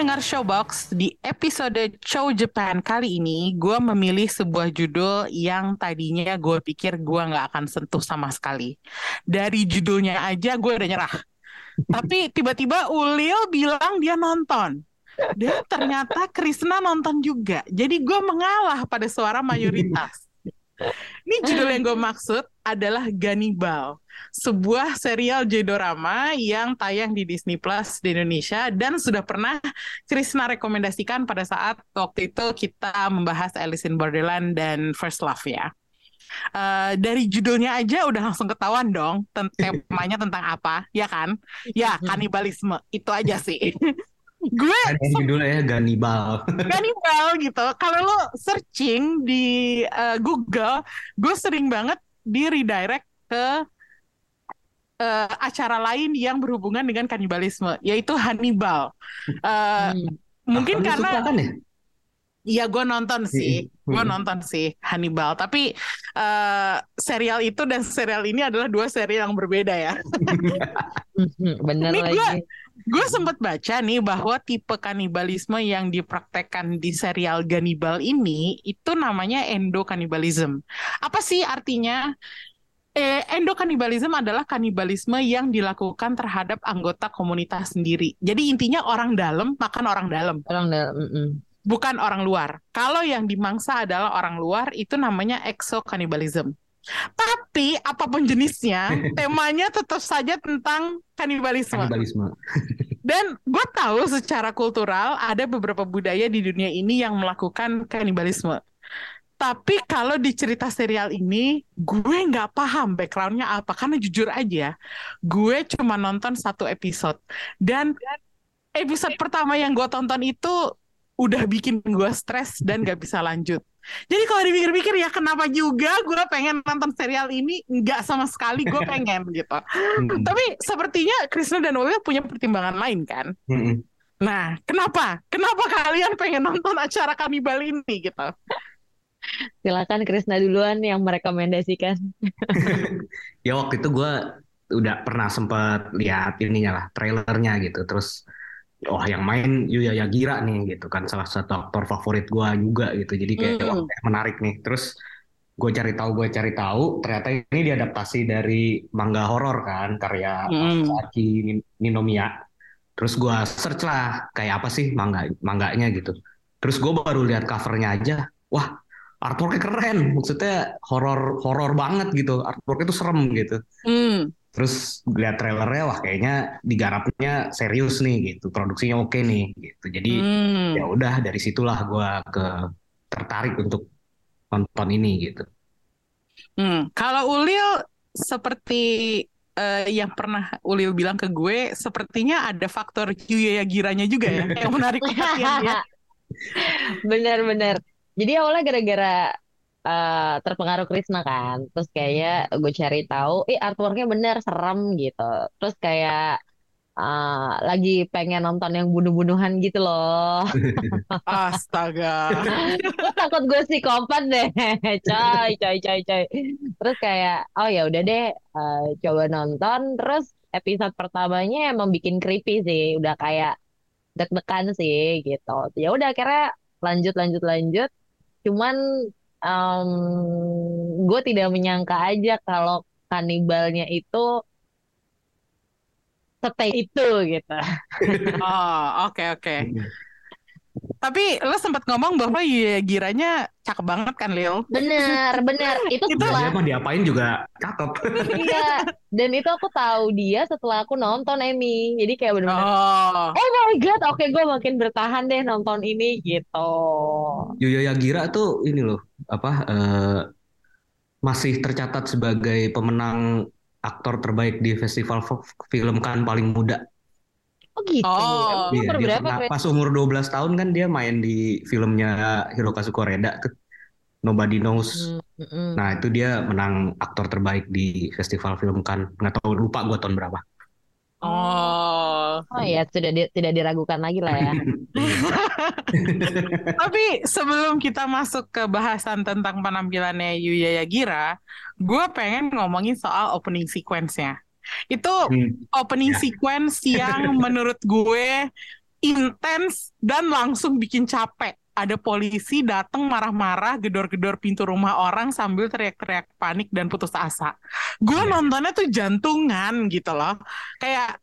Pendengar Showbox, di episode Show Japan kali ini gue memilih sebuah judul yang tadinya gue pikir gue nggak akan sentuh sama sekali. Dari judulnya aja gue udah nyerah. Tapi tiba-tiba Ulil bilang dia nonton. Dan ternyata Krisna nonton juga. Jadi gue mengalah pada suara mayoritas. Ini judul yang gue maksud adalah Ganibal, sebuah serial J-drama yang tayang di Disney Plus di Indonesia dan sudah pernah Krisna rekomendasikan pada saat waktu itu kita membahas Alice in Borderland dan First Love ya. Uh, dari judulnya aja udah langsung ketahuan dong temanya tentang apa, ya kan? Ya, kanibalisme. Itu aja sih. gue judulnya ya Ganibal. kanibal gitu. Kalau lo searching di uh, Google, gue sering banget di redirect ke uh, acara lain yang berhubungan dengan kanibalisme, yaitu Hannibal. Uh, Mungkin Apa lu karena suka kan ya? Iya, gue nonton sih, gue nonton sih Hannibal. Tapi uh, serial itu dan serial ini adalah dua serial yang berbeda ya. Bener Ini lagi. gua- Gue sempat baca nih bahwa tipe kanibalisme yang dipraktekkan di serial Gannibal ini itu namanya endokanibalism. Apa sih artinya? Eh, endokanibalism adalah kanibalisme yang dilakukan terhadap anggota komunitas sendiri. Jadi intinya orang dalam makan orang dalam, Orang dalam. mm-mm. Bukan orang luar. Kalau yang dimangsa adalah orang luar, itu namanya exokanibalism. Tapi apa pun jenisnya, temanya tetap saja tentang kanibalisme. Kanibalisme. Dan gue tahu secara kultural ada beberapa budaya di dunia ini yang melakukan kanibalisme. Tapi kalau di cerita serial ini, gue nggak paham backgroundnya apa. Karena jujur aja, gue cuma nonton satu episode. Dan episode pertama yang gue tonton itu udah bikin gue stres dan gak bisa lanjut. Jadi kalau dipikir-pikir ya kenapa juga gue pengen nonton serial ini? Nggak sama sekali gue pengen gitu. Mm-mm. Tapi sepertinya Krisna dan Ulil punya pertimbangan lain kan? Mm-mm. Nah, kenapa? Kenapa kalian pengen nonton acara kanibal ini gitu? Silakan Krisna duluan yang merekomendasikan. Ya waktu itu gue udah pernah sempat lihat ininya lah trailernya gitu. Terus oh yang main Yuya Yagira nih gitu kan salah satu aktor favorit gue juga gitu. Jadi kayak Hmm. wah, menarik nih. Terus gue cari tahu gue cari tahu ternyata ini diadaptasi dari manga horor kan karya. Masaaki Nin- Ninomiya. Terus gue search lah kayak apa sih manga mangganya gitu. Terus gue baru lihat covernya aja, wah artworknya keren. Maksudnya horor horor banget gitu. Artworknya tuh serem gitu. Hmm. Terus lihat trailernya, wah kayaknya digarapnya serius nih gitu. Produksinya oke nih gitu. Jadi Hmm. ya udah dari situlah gue ke tertarik untuk nonton ini gitu. Hmm. Kalau Ulil seperti eh, yang pernah Ulil bilang ke gue, sepertinya ada faktor Yuya Yagiranya juga ya yang menarik perhatian dia. Bener-bener. Jadi awalnya gara-gara eh, terpengaruh Krisna kan. Terus kayak gue cari tahu, eh artworknya bener serem gitu. Terus kayak eh, lagi pengen nonton yang bunuh-bunuhan gitu loh. Astaga. Gue takut gue psikopat deh, coy, coy, coy, coy. Terus kayak, oh ya udah deh, eh, coba nonton. Terus episode pertamanya emang bikin creepy sih, udah kayak deg-degan sih gitu. Ya udah akhirnya lanjut, lanjut, lanjut. Cuman gue tidak menyangka aja kalau kanibalnya itu stay itu gitu. Oh, oke oke. Tapi lo sempat ngomong bahwa Yuya Yagiranya cakep banget kan, Lil? Bener, bener. Itu Itu- setelah dia mau diapain juga cakep. Iya, dan itu aku tahu dia setelah aku nonton Emmy. Jadi kayak bener-bener, Oh. oh my God, oke gue makin bertahan deh nonton ini gitu. Yoyo Yagira tuh ini loh apa eh, masih tercatat sebagai pemenang aktor terbaik di festival film kan paling muda. Oh gitu. Oh. Umur dia berapa, pernah- Chris? pas umur 12 tahun kan dia main di filmnya Hirokazu Koreda tuh Nobody Knows Hmm. Mm-mm. Nah itu dia menang aktor terbaik di festival film kan nggak tahu lupa gue tahun berapa. Oh. Oh ya, sudah di- tidak diragukan lagi lah ya. Tapi sebelum kita masuk ke bahasan tentang penampilannya Yuya Yagira, gue pengen ngomongin soal opening sequence-nya. Itu Hmm, opening Ya. sequence yang menurut gue intens dan langsung bikin capek. Ada polisi datang marah-marah, gedor-gedor pintu rumah orang sambil teriak-teriak panik dan putus asa. Gue Iya. nontonnya tuh jantungan gitu loh. Kayak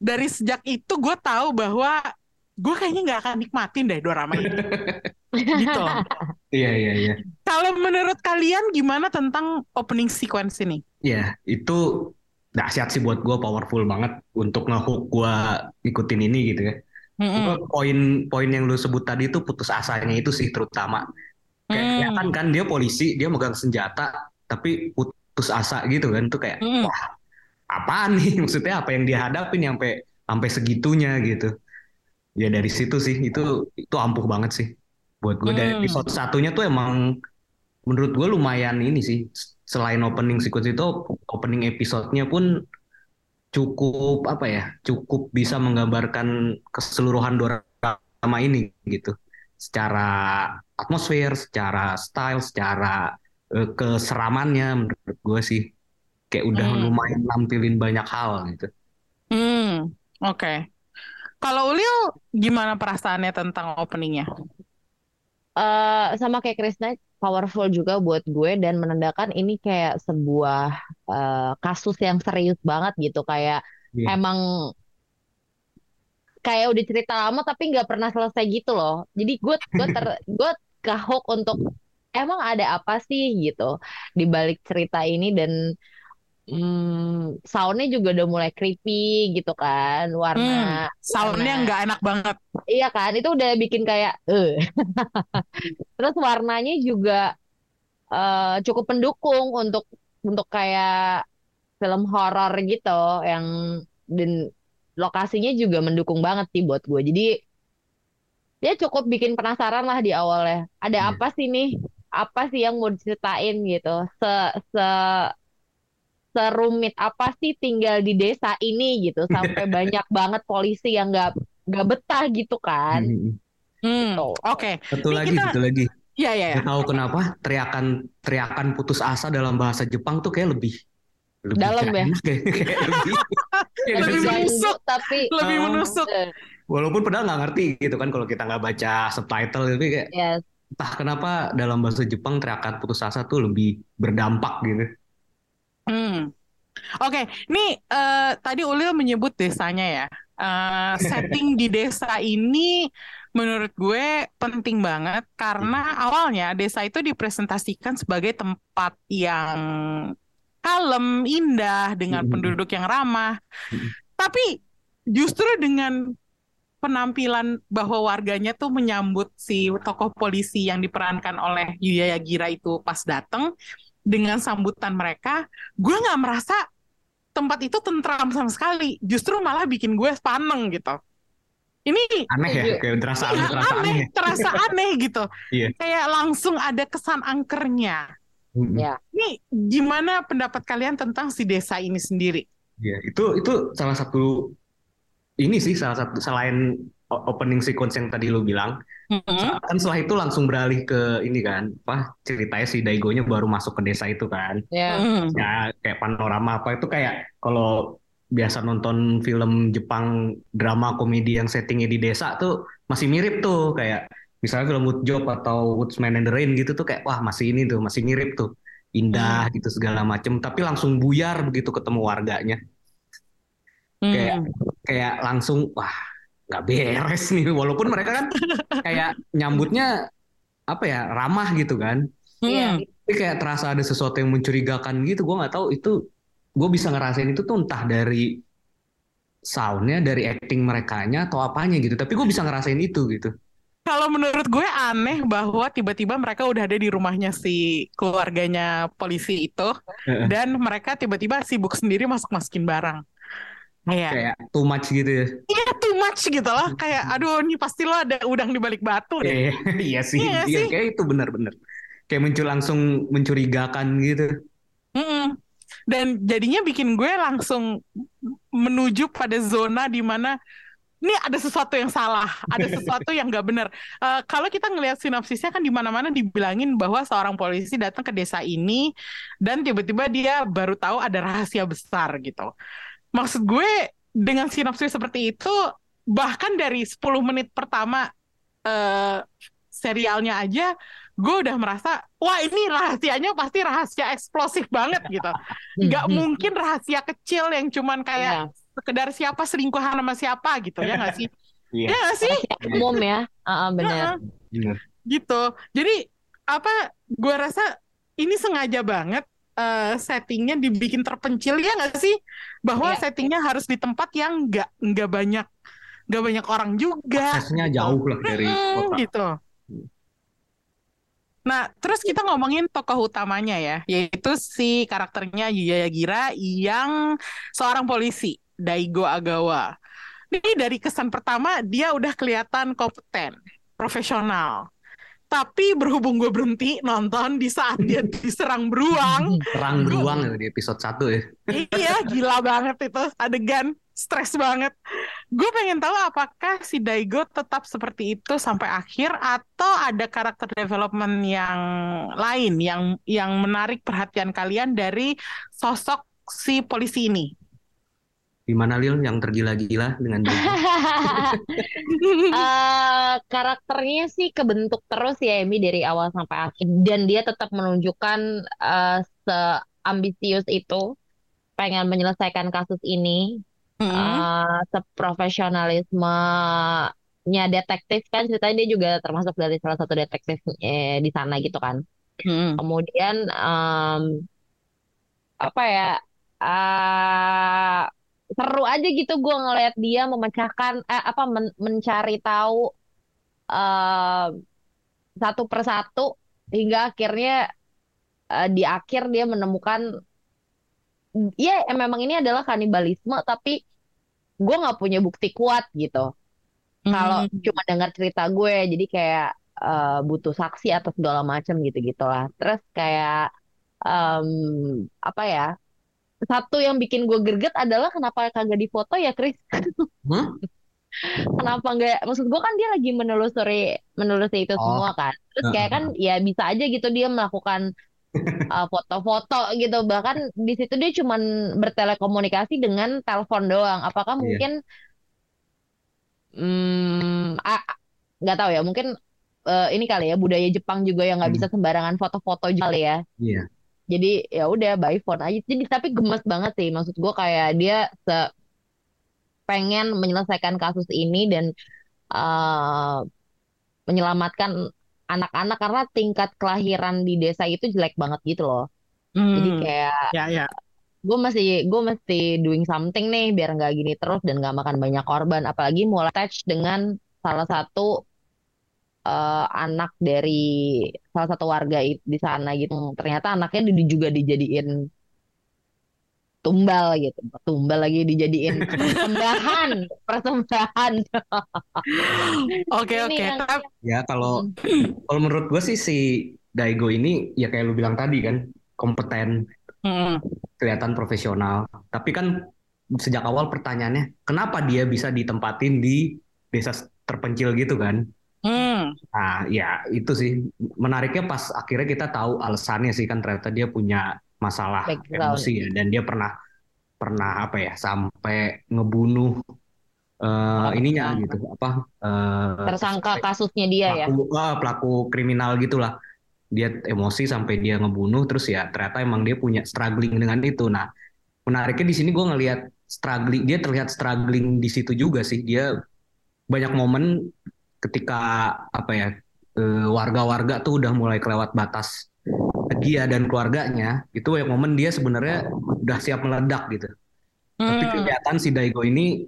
dari sejak itu gue tahu bahwa gue kayaknya nggak akan nikmatin deh drama ini. gitu. Iya iya iya. Kalau menurut kalian gimana tentang opening sequence ini? Ya itu dahsyat sih buat gue powerful banget untuk ngehook gue ikutin ini gitu ya. Gua Poin-poin yang lu sebut tadi itu putus asanya itu sih terutama. Kayak Hmm. kelihatan kan dia polisi, dia megang senjata, tapi putus asa gitu kan. Itu kayak Mm-mm. wah apaan nih maksudnya apa yang dia hadapin sampai sampai segitunya gitu. Ya dari situ sih itu itu ampuh banget sih buat gue. Dari Hmm. episode satunya tuh emang menurut gue lumayan ini sih. Selain opening sequence itu opening episodenya pun cukup apa ya cukup bisa menggambarkan keseluruhan drama ini gitu secara atmosfer secara style secara eh, keseramannya menurut gue sih kayak udah Hmm. lumayan nampilin banyak hal gitu Hmm, oke. Kalau Ulil gimana perasaannya tentang openingnya? eh sama kayak Krisna powerful juga buat gue dan menandakan ini kayak sebuah eh, kasus yang serius banget gitu. Kayak Iya. emang kayak udah cerita lama tapi nggak pernah selesai gitu loh. Jadi gue gue ter gue kehook untuk emang ada apa sih? gitu. Di balik cerita ini dan hmm, soundnya juga udah mulai creepy gitu kan warna Soundnya warna nggak enak banget. Iya kan, itu udah bikin kayak eh. Terus warnanya juga eh, cukup pendukung untuk untuk kayak film horor gitu yang dan lokasinya juga mendukung banget sih buat gue. Jadi dia cukup bikin penasaran lah di awalnya. Ada Iya. apa sih nih? Apa sih yang mau diceritain gitu? Se se serumit apa sih tinggal di desa ini gitu sampai banyak banget polisi yang nggak nggak betah gitu kan. Hmm. Hmm, Gitu. oke. satu Ini lagi kita- satu lagi Ya, ya, ya. Gak tahu kenapa teriakan teriakan putus asa dalam bahasa Jepang tuh kayak lebih lebih Dalam ya? Kayak, kayak lebih kayak Lebih menusuk. tapi Lebih Oh. menusuk. eh, walaupun padahal nggak ngerti gitu kan kalau kita nggak baca subtitle tapi kayak ya entah kenapa dalam bahasa Jepang teriakan putus asa tuh lebih berdampak gitu. Hmm. Oke, ini eh, tadi Ulil menyebut desanya ya. Eh, setting di desa ini menurut gue penting banget karena awalnya desa itu dipresentasikan sebagai tempat yang kalem, indah dengan Mhm. penduduk yang ramah. Mhm. Tapi justru dengan penampilan bahwa warganya tuh menyambut si tokoh polisi yang diperankan oleh Yuya Yagira itu pas datang dengan sambutan mereka, gue nggak merasa tempat itu tentram sama sekali. Justru malah bikin gue paneng gitu. Ini Aneh ya, kayak terasa iya, terasa aneh. aneh, terasa aneh gitu. Iya. Kayak langsung ada kesan angkernya. Mm-mm. Ya. Ini gimana pendapat kalian tentang si desa ini sendiri? Iya, itu itu salah satu ini sih salah satu selain opening sequence yang tadi lu bilang, Mm-mm. kan setelah itu langsung beralih ke ini kan, apa ceritanya si Daigonya baru masuk ke desa itu kan. ya Mm. Ya kayak panorama apa itu kayak kalau biasa nonton film Jepang drama komedi yang settingnya di desa tuh masih mirip tuh kayak misalnya film Wood Job atau Woodsman and the Rain gitu tuh kayak wah masih ini tuh masih mirip tuh indah gitu segala macem tapi langsung buyar begitu ketemu warganya Kayak- Mm. kayak langsung wah nggak beres nih walaupun mereka kan kayak nyambutnya apa ya ramah gitu kan Iya. Mm. tapi kayak terasa ada sesuatu yang mencurigakan gitu gue nggak tahu itu gue bisa ngerasain itu tuh entah dari soundnya dari acting merekanya atau apanya gitu tapi gue bisa ngerasain itu gitu Kalau menurut gue aneh bahwa tiba-tiba mereka udah ada di rumahnya si keluarganya polisi itu dan mereka tiba-tiba sibuk sendiri masuk-masukin barang. Kayak kayak too much gitu ya iya too much gitu loh. Kayak aduh ini pasti lo ada udang di balik batu deh. Iya, iya sih Iya iya sih. kayak itu benar-benar kayak muncul langsung mencurigakan gitu. Mm-mm. Dan jadinya bikin gue langsung menuju pada zona di mana ini ada sesuatu yang salah, ada sesuatu yang nggak benar. Eh, kalau kita ngelihat sinopsisnya kan di mana-mana dibilangin bahwa seorang polisi datang ke desa ini dan tiba-tiba dia baru tahu ada rahasia besar gitu. Maksud gue dengan sinopsis seperti itu bahkan dari 10 menit pertama eh, serialnya aja gue udah merasa wah ini rahasianya pasti rahasia eksplosif banget gitu. Nggak mungkin rahasia kecil yang cuman kayak Iya. sekedar siapa selingkuhan sama siapa gitu ya nggak sih? Iya. Ya nggak sih? Umum ya. Ah, benar. Bener. gitu. Jadi apa? Gue rasa ini sengaja banget eh, settingnya dibikin terpencil ya nggak sih? Bahwa Iya. settingnya harus di tempat yang nggak nggak banyak nggak banyak orang juga. Aksesnya jauh lah dari kota. gitu. Nah, terus kita ngomongin tokoh utamanya ya, yaitu si karakternya Yuya Gira yang seorang polisi, Daigo Agawa. Ini dari kesan pertama dia udah kelihatan kompeten, profesional. Tapi berhubung gue berhenti nonton di saat dia diserang beruang, Terang beruang ya di episode 1 ya. iya gila banget itu adegan, stres banget. Gue pengen tahu apakah si Daigo tetap seperti itu sampai akhir atau ada karakter development yang lain yang yang menarik perhatian kalian dari sosok si polisi ini. Gimana Lil yang tergila-gila dengan Daigo? Eh, karakternya sih kebentuk terus ya Emi dari awal sampai akhir dan dia tetap menunjukkan eh, seambisius itu pengen menyelesaikan kasus ini Hmm. eh seprofesionalismenya detektif kan ceritanya dia juga termasuk dari salah satu detektif eh, di sana gitu kan Hmm. kemudian em, apa ya eh, seru aja gitu gue ngeliat dia memecahkan eh, apa men- mencari tahu eh, satu persatu hingga akhirnya eh, di akhir dia menemukan ya memang ini adalah kanibalisme tapi gue nggak punya bukti kuat gitu kalau Hmm. cuma dengar cerita gue jadi kayak eh, butuh saksi atau segala macam gitu gitulah terus kayak em, apa ya satu yang bikin gue greget adalah kenapa kagak difoto ya Chris kenapa nggak maksud gue kan dia lagi menelusuri menelusuri itu Oh. semua kan terus kayak kan ya bisa aja gitu dia melakukan uh, foto-foto gitu bahkan di situ dia cuman bertelekomunikasi dengan telepon doang apakah Iya. mungkin hmm, ah, nggak tahu ya mungkin eh, ini kali ya budaya Jepang juga yang nggak Hmm. bisa sembarangan foto-foto juga kali ya Iya. Jadi ya udah by phone aja. Jadi tapi gemes banget sih. Maksud gue kayak dia se pengen menyelesaikan kasus ini dan eh, menyelamatkan anak-anak. Karena tingkat kelahiran di desa itu jelek banget gitu loh. Jadi Hmm. kayak Ya, ya. gue masih gue mesti doing something nih biar nggak gini terus dan nggak makan banyak korban. Apalagi mulai attach dengan salah satu eh, anak dari salah satu warga di sana gitu ternyata anaknya di- juga dijadiin tumbal gitu tumbal lagi dijadiin persembahan persembahan Oke, oke. Ya kalau Hmm. kalau menurut gue sih si Daigo ini ya kayak lu bilang tadi kan kompeten, Hmm. kelihatan profesional. Tapi kan sejak awal pertanyaannya kenapa dia bisa ditempatin di desa terpencil gitu kan? Hmm. Nah, ya itu sih. Menariknya pas akhirnya kita tahu alasannya sih kan ternyata dia punya masalah Background. emosi ya. Dan dia pernah pernah apa ya sampai ngebunuh eh, ininya gitu apa eh, tersangka kasusnya dia ya? pelaku ah, pelaku kriminal gitulah. Dia emosi sampai dia ngebunuh terus ya ternyata emang dia punya struggling dengan itu. Nah menariknya di sini gue ngelihat struggling dia terlihat struggling di situ juga sih. Dia banyak momen ketika apa ya eh, warga-warga tuh udah mulai kelewat batas dia dan keluarganya itu banyak momen dia sebenarnya udah siap meledak gitu tapi Hmm. kelihatan si Daigo ini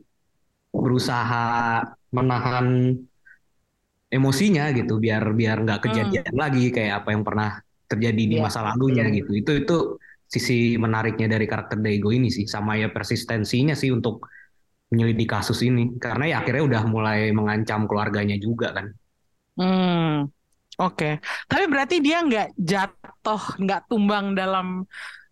berusaha menahan emosinya gitu biar biar nggak kejadian lagi kayak apa yang pernah terjadi di Iya, masa lalunya gitu. Itu itu sisi menariknya dari karakter Daigo ini sih sama ya persistensinya sih untuk menyelidiki kasus ini karena ya akhirnya udah mulai mengancam keluarganya juga kan. Hmm. Oke, tapi berarti dia nggak jatuh, nggak tumbang dalam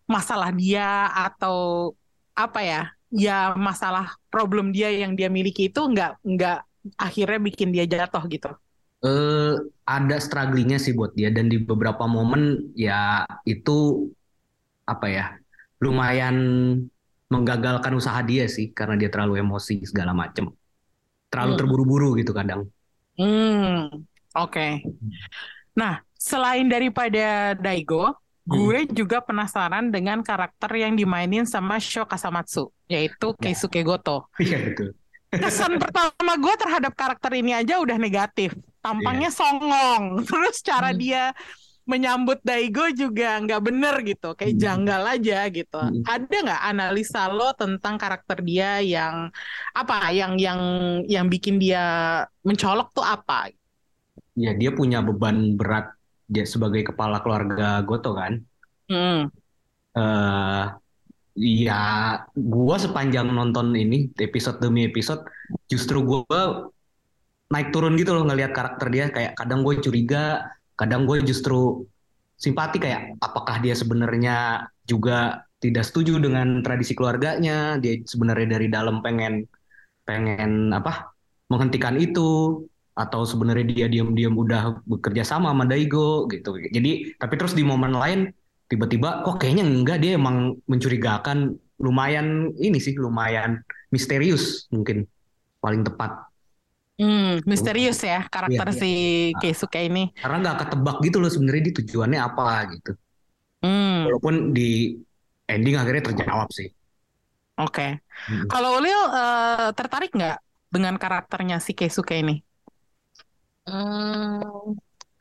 masalah dia atau apa ya? Ya masalah problem dia yang dia miliki itu nggak nggak akhirnya bikin dia jatuh gitu. Eh ada strugglingnya sih buat dia dan di beberapa momen ya itu apa ya lumayan menggagalkan usaha dia sih karena dia terlalu emosi segala macem terlalu Hmm. terburu-buru gitu kadang Hmm, oke. Nah, selain daripada Daigo, gue juga penasaran dengan karakter yang dimainin sama Sho Kasamatsu, yaitu Keisuke Goto. iya betul Kesan pertama gue terhadap karakter ini aja udah negatif. Tampangnya songong. Terus cara Hmm. dia menyambut Daigo juga nggak bener gitu. Kayak Hmm. janggal aja gitu. Hmm. Ada nggak analisa lo tentang karakter dia yang apa? Yang yang yang bikin dia mencolok tuh apa? ya dia punya beban berat dia sebagai kepala keluarga Goto kan Hmm. eh ya gua sepanjang nonton ini episode demi episode justru gua naik turun gitu loh ngelihat karakter dia kayak kadang gue curiga kadang gue justru simpati kayak apakah dia sebenarnya juga tidak setuju dengan tradisi keluarganya? Dia sebenarnya dari dalam pengen pengen apa menghentikan itu atau sebenarnya dia diam-diam udah bekerja sama sama Daigo gitu. Jadi tapi terus di momen lain tiba-tiba kok kayaknya enggak dia emang mencurigakan lumayan ini sih lumayan misterius mungkin paling tepat Hmm, misterius ya karakter Iya, si Keisuke ini. karena nggak ketebak gitu loh sebenarnya dia tujuannya apa gitu Hmm, walaupun di ending akhirnya terjawab sih oke. Mm. Kalau Ulil eh, tertarik nggak dengan karakternya si Keisuke ini? Hmm,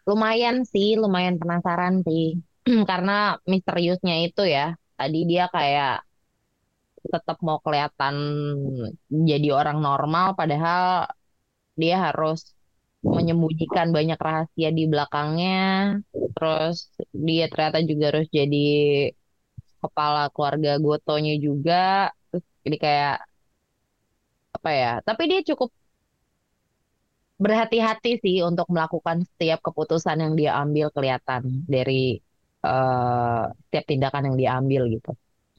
lumayan sih, lumayan penasaran sih. Karena misteriusnya itu ya, tadi dia kayak tetap mau kelihatan jadi orang normal, padahal dia harus menyembunyikan banyak rahasia di belakangnya. Terus dia ternyata juga harus jadi kepala keluarga Gotonya juga. Terus jadi kayak apa ya? Tapi dia cukup berhati-hati sih untuk melakukan setiap keputusan yang dia ambil kelihatan dari eh, setiap tindakan yang dia ambil gitu.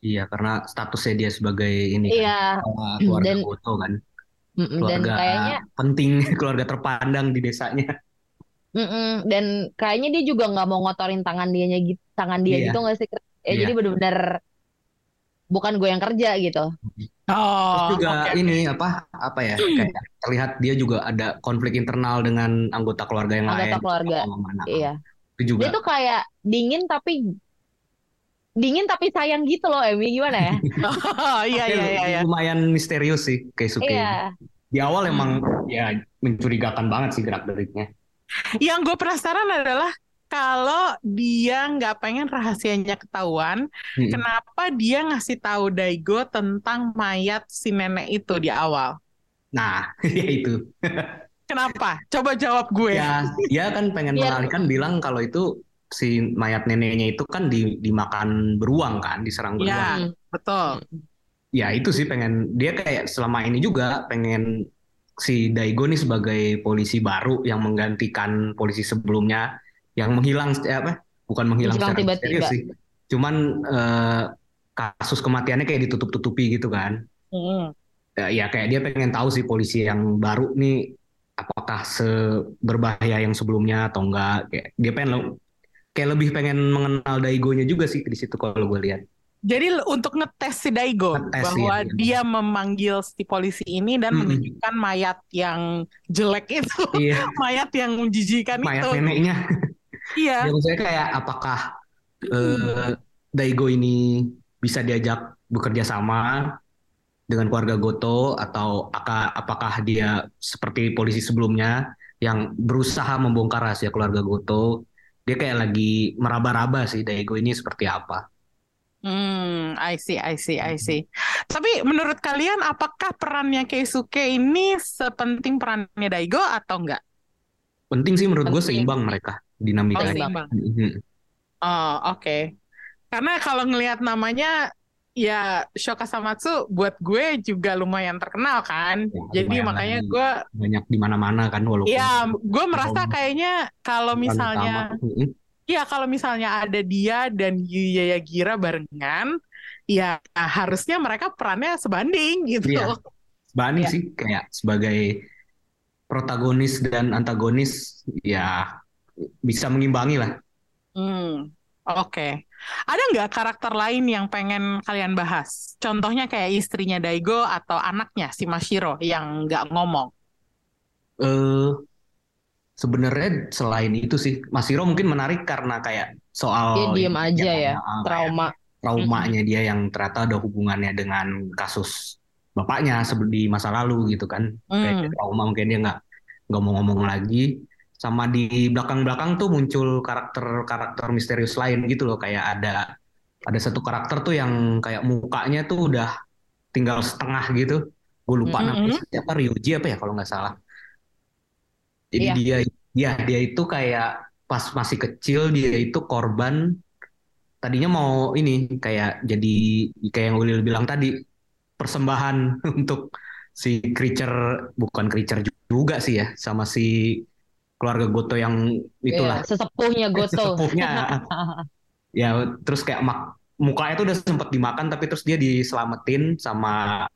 iya karena statusnya dia sebagai ini kan Iya, kepala keluarga dan- Goto kan mm-mm, dan keluarga kayaknya penting keluarga terpandang di desanya mm-mm, dan kayaknya dia juga nggak mau ngotorin tangan dianya gitu, tangan dia Iya. gitu nggak sih? Ya, Iya. jadi bener-bener bukan gue yang kerja gitu. Oh, Terus juga oke. ini apa apa ya kayak terlihat dia juga ada konflik internal dengan anggota keluarga yang Anggota lain keluarga. sama anak. Iya. Itu juga Dia tuh kayak dingin tapi dingin tapi sayang gitu loh, Emi gimana ya? Oh, iya iya iya iya. lumayan misterius sih Keisuke. Iya. Di awal emang ya mencurigakan banget sih gerak geriknya. Yang gue penasaran adalah kalau dia nggak pengen rahasianya ketahuan, Mm-mm. kenapa dia ngasih tahu Daigo tentang mayat si nenek itu di awal? Nah, ya itu. Kenapa? Coba jawab gue. Ya, dia kan pengen Biar- mengalihkan bilang kalau itu si mayat neneknya itu kan di, dimakan beruang kan, diserang beruang. Ya, betul. Ya itu sih pengen dia kayak selama ini juga pengen si Daigo nih sebagai polisi baru yang menggantikan polisi sebelumnya yang menghilang eh, apa? Bukan menghilang Menghilang secara tiba-tiba. sih. Cuman eh, kasus kematiannya kayak ditutup-tutupi gitu kan. Hmm. Ya, ya kayak dia pengen tahu sih polisi yang baru nih apakah seberbahaya yang sebelumnya atau enggak. Kayak dia pengen kayak lebih pengen mengenal Daigonya juga sih di situ kalau gue lihat. Jadi untuk ngetes si Daigo Ngetes, bahwa iya. dia memanggil si polisi ini dan Mm-mm. menunjukkan mayat yang jelek itu, Iya, mayat yang menjijikan mayat itu. neneknya. Iya. Ya maksudnya kayak apakah eh, Daigo ini bisa diajak bekerja sama dengan keluarga Goto atau aka- apakah dia seperti polisi sebelumnya yang berusaha membongkar rahasia keluarga Goto? Dia kayak lagi meraba-raba sih Daigo ini seperti apa. Hmm, I see, I see, I see. Tapi menurut kalian apakah perannya Keisuke ini sepenting perannya Daigo atau enggak? Penting sih menurut gue seimbang mereka Oh, dinamikanya. seimbang. Mhm. Oh, oke. Karena kalau ngelihat namanya ya Shoka Samatsu buat gue juga lumayan terkenal kan. Ya, Jadi makanya gue banyak di mana-mana kan walaupun ya gue merasa kayaknya kalau misalnya utama. Mm-mm. ya kalau misalnya ada dia dan Yuya Gira barengan ya harusnya mereka perannya sebanding gitu. Iya. Bani Iya. sih kayak sebagai protagonis dan antagonis ya bisa mengimbangi lah. Hmm, oke. Ada nggak karakter lain yang pengen kalian bahas? Contohnya kayak istrinya Daigo atau anaknya si Mashiro yang nggak ngomong. Eh sebenarnya selain itu sih Masiro mungkin menarik karena kayak soal Dia diem aja ya, ah, kayak trauma. traumanya dia yang ternyata ada hubungannya dengan kasus bapaknya di masa lalu gitu kan. Kayak Hmm. dia trauma mungkin dia nggak nggak mau ngomong lagi. Sama di belakang-belakang tuh muncul karakter-karakter misterius lain gitu loh kayak ada ada satu karakter tuh yang kayak mukanya tuh udah tinggal setengah gitu. Gue lupa Mm-mm. namanya siapa Ryuji apa ya kalau nggak salah. Jadi Iya. dia ya dia itu kayak pas masih kecil dia itu korban tadinya mau ini kayak jadi kayak yang Ulil bilang tadi persembahan untuk si creature bukan creature juga sih ya sama si keluarga Goto yang itulah Iya, sesepuhnya Goto. sesepuhnya ya terus kayak mak mukanya tuh udah sempat dimakan tapi terus dia diselamatin sama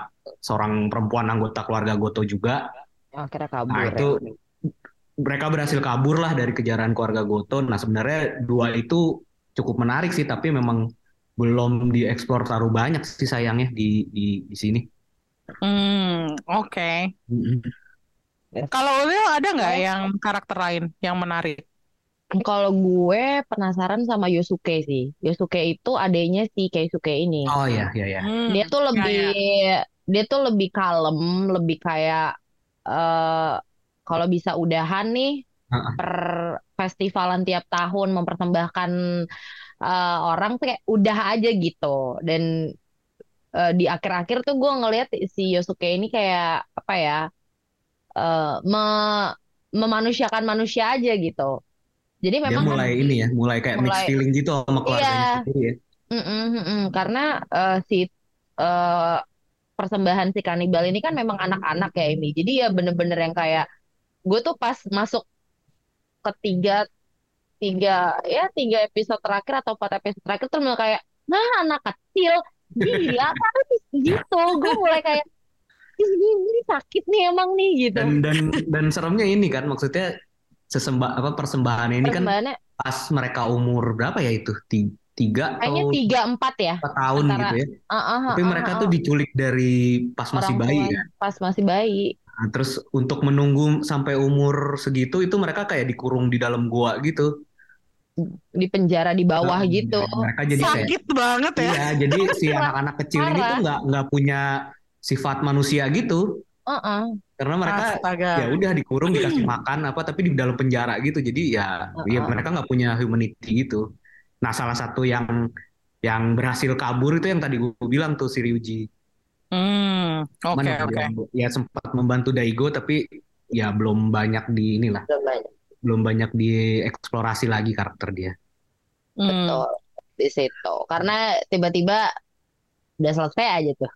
seorang perempuan anggota keluarga Goto juga Akhirnya kabur. nah ya. itu mereka berhasil kabur lah dari kejaran keluarga Goto nah sebenarnya dua itu cukup menarik sih tapi memang belum dieksplor terlalu banyak sih sayangnya di di di sini Hmm, oke. Mm-mm. Kalau Ulil ada nggak yang karakter lain yang menarik? Kalau gue penasaran sama Yosuke sih. Yosuke itu adanya si Keisuke ini. oh ya ya ya Hmm, Dia tuh ya, lebih ya. dia tuh lebih kalem, lebih kayak eh kalau bisa udahan nih Heeh. per festivalan tiap tahun mempersembahkan eh, orang tuh kayak udah aja gitu. Dan eh, di akhir-akhir tuh gue ngelihat si Yosuke ini kayak apa ya? Eh me- memanusiakan manusia aja gitu. Jadi dia memang kan mulai ini ya mulai kayak mixed mulai- feeling gitu sama keluarganya Iya. sendiri ya Mm-mm, mm-mm. Karena eh, si eh, persembahan si kanibal ini kan memang anak-anak ya Emi. Jadi ya bener-bener yang kayak gue tuh pas masuk ketiga tiga ya tiga episode terakhir atau empat episode terakhir tuh mulai kayak nah anak kecil gila kan gitu gue mulai kayak "Ih, ini, ini sakit nih emang nih gitu. Dan dan dan seremnya ini kan maksudnya sesembah apa persembahan ini kan pas mereka umur berapa ya itu? Ti- tiga kayaknya atau tiga empat ya empat tahun Antara- gitu ya. Ah, ah, tapi ah, mereka ah, tuh ah. diculik dari pas masih bayi kan pas masih bayi. Nah, terus untuk menunggu sampai umur segitu itu mereka kayak dikurung di dalam gua gitu. Di penjara di bawah Nah, gitu. mereka jadi kayak Sakit banget ya. iya jadi si anak-anak kecil ini tuh nggak nggak punya sifat manusia gitu Heeh. karena mereka Astaga. ya udah dikurung dikasih makan apa tapi di dalam penjara gitu jadi ya ya Uh-uh. mereka nggak punya humanity gitu nah salah satu yang yang berhasil kabur itu yang tadi gue bilang tuh si Ryuji Hmm, oke Cuman oke. ya sempat membantu Daigo tapi ya belum banyak di inilah belum banyak dieksplorasi lagi karakter dia Hmm. Betul. Di situ. Karena tiba-tiba udah selesai aja tuh.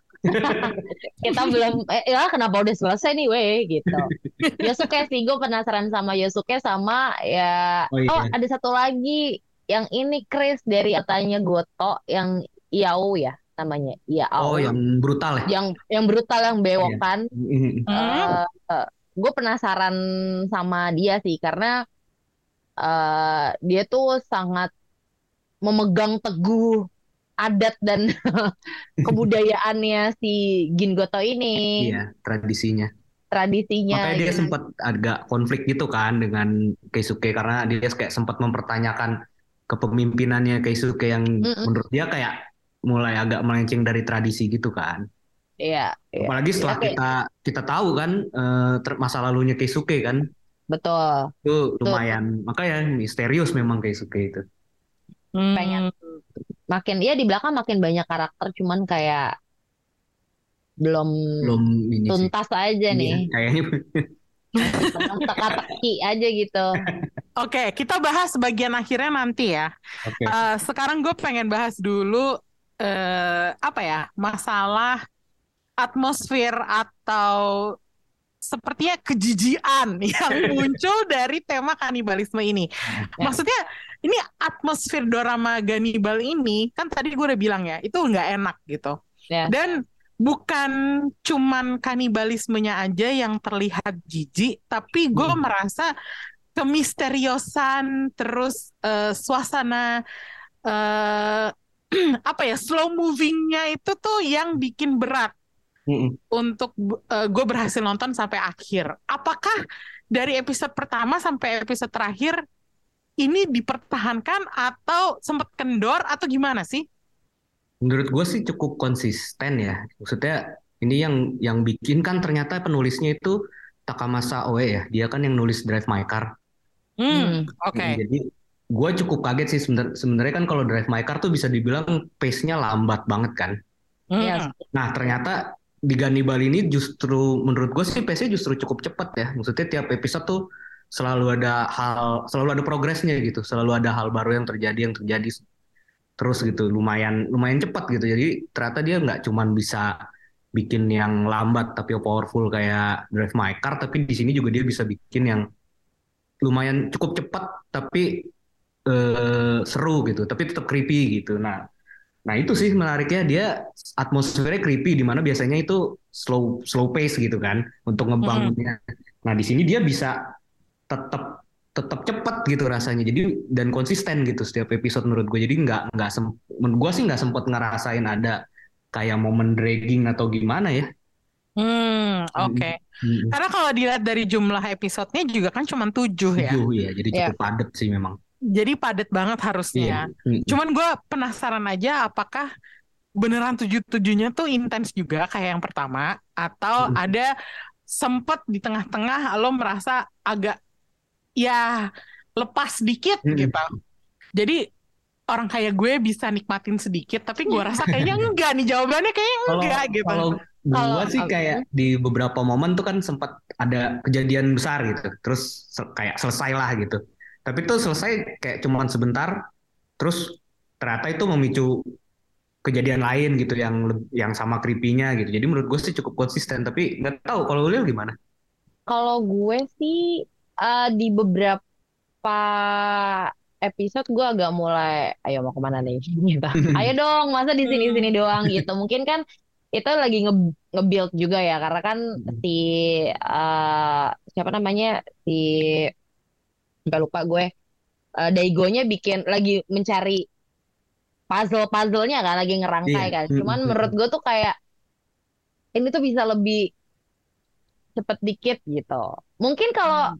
Kita belum, eh ya kenapa udah selesai nih weh gitu. Yosuke sih, gue penasaran sama Yosuke sama ya. Oh, iya. Oh ada satu lagi yang ini Chris dari katanya Goto yang Yao ya namanya. Yao. oh yang brutal ya Yang yang brutal yang bewok Iya. kan. Mm, Hmm. gue penasaran sama dia sih karena eh, dia tuh sangat memegang teguh adat dan kebudayaannya si Gin Goto ini, iya tradisinya tradisinya. makanya dia gitu. sempat agak konflik gitu kan dengan Keisuke karena dia kayak sempat mempertanyakan kepemimpinannya Keisuke yang Mm-mm. menurut dia kayak mulai agak melenceng dari tradisi gitu kan Iya, iya. apalagi setelah Oke. kita kita tahu kan eh, ter- masa lalunya Keisuke kan Betul. itu lumayan makanya misterius memang Keisuke itu Hmm. Pengen. Makin ya di belakang makin banyak karakter, cuman kayak belum belum ini sih tuntas aja Iya, nih, kayaknya teka-teki aja gitu. Oke, kita bahas bagian akhirnya nanti ya. oke Eh, sekarang gue pengen bahas dulu eh, apa ya masalah atmosfer atau sepertinya kejijian yang muncul dari tema kanibalisme ini. Ya. Maksudnya ini atmosfer drama kanibal ini kan tadi gue udah bilang ya itu nggak enak gitu. Ya. Dan bukan cuman kanibalismenya aja yang terlihat jijik, tapi gue Hmm. merasa kemisteriusan terus eh, suasana eh apa ya slow movingnya itu tuh yang bikin berat Mm-mm. untuk gue berhasil nonton sampai akhir. Apakah dari episode pertama sampai episode terakhir ini dipertahankan atau sempat kendor atau gimana sih? Menurut gue sih cukup konsisten ya. Maksudnya ini yang yang bikin kan ternyata penulisnya itu Takamasa Oe ya. Dia kan yang nulis Drive My Car. Hmm, Hmm. oke. Jadi gue cukup kaget sih sebenar- sebenarnya kan kalau Drive My Car tuh bisa dibilang pace-nya lambat banget kan. Hmm, Iya. Nah ternyata di Gannibal ini justru menurut gue sih pace-nya justru cukup cepat ya. Maksudnya tiap episode tuh selalu ada hal, selalu ada progresnya gitu. Selalu ada hal baru yang terjadi, yang terjadi terus gitu. Lumayan lumayan cepat gitu. Jadi ternyata dia nggak cuman bisa bikin yang lambat tapi powerful kayak Drive My Car, tapi di sini juga dia bisa bikin yang lumayan cukup cepat tapi eh, seru gitu, tapi tetap creepy gitu. Nah, nah itu sih menariknya dia atmosfernya creepy di mana biasanya itu slow slow pace gitu kan untuk ngebangunnya. Nah, di sini dia bisa tetap tetap cepat gitu rasanya. Jadi dan konsisten gitu setiap episode menurut gue. Jadi nggak nggak menurut gue sih nggak sempet ngerasain ada kayak momen dragging atau gimana ya. Hmm, oke. Mm-mm. Karena kalau dilihat dari jumlah episodenya juga kan cuma tujuh ya. Tujuh ya, jadi cukup padat sih memang. Jadi padat banget harusnya. Iya. Mm. Cuman gue penasaran aja apakah beneran tujuh-tujuhnya tuh intens juga kayak yang pertama atau Hmm. ada sempet di tengah-tengah lo merasa agak ya lepas sedikit Hmm. gitu. Jadi orang kayak gue bisa nikmatin sedikit tapi gue rasa kayaknya enggak nih jawabannya kayaknya enggak gitu. kalau Kalau- sih kayak di beberapa momen tuh kan sempat ada kejadian besar gitu, terus kayak selesai lah gitu. Tapi tuh selesai kayak cuman sebentar, terus ternyata itu memicu kejadian lain gitu yang yang sama creepy-nya gitu. Jadi menurut gue sih cukup konsisten, tapi nggak tahu kalau lu gimana? Kalau gue sih eh, di beberapa episode gue agak mulai, ayo mau ke mana nih? Gitu. Ayo dong, masa di sini-sini doang gitu. Mungkin kan itu lagi nge nge-build juga ya, karena kan Hmm. si eh, siapa namanya si nggak lupa gue, eh, Daigonya bikin lagi mencari puzzle-puzzlenya kan, lagi ngerangkai Iya. kan. Mm, Cuman mm, menurut gue tuh kayak ini tuh bisa lebih cepet dikit gitu. Mungkin kalau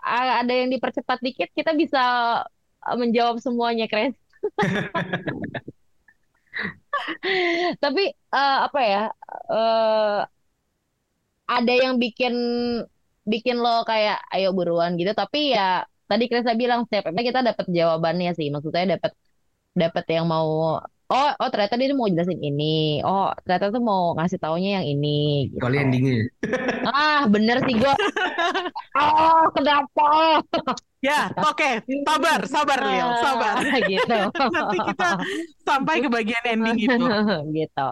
a- ada yang dipercepat dikit, kita bisa uh, menjawab semuanya, Kres. Tapi uh, apa ya? uh, ada yang bikin bikin lo kayak ayo buruan gitu. Tapi ya tadi Kresa bilang setiap episode kita dapat jawabannya sih. Maksudnya dapat dapat yang mau oh oh ternyata dia mau jelasin ini. Oh ternyata tuh mau ngasih taunya yang ini. Gitu. endingnya. Ah, bener sih gua. Oh, kenapa? Ya, oke, sabar, sabar Lil, sabar. Ah, gitu. Nanti kita sampai ke bagian ending itu. gitu.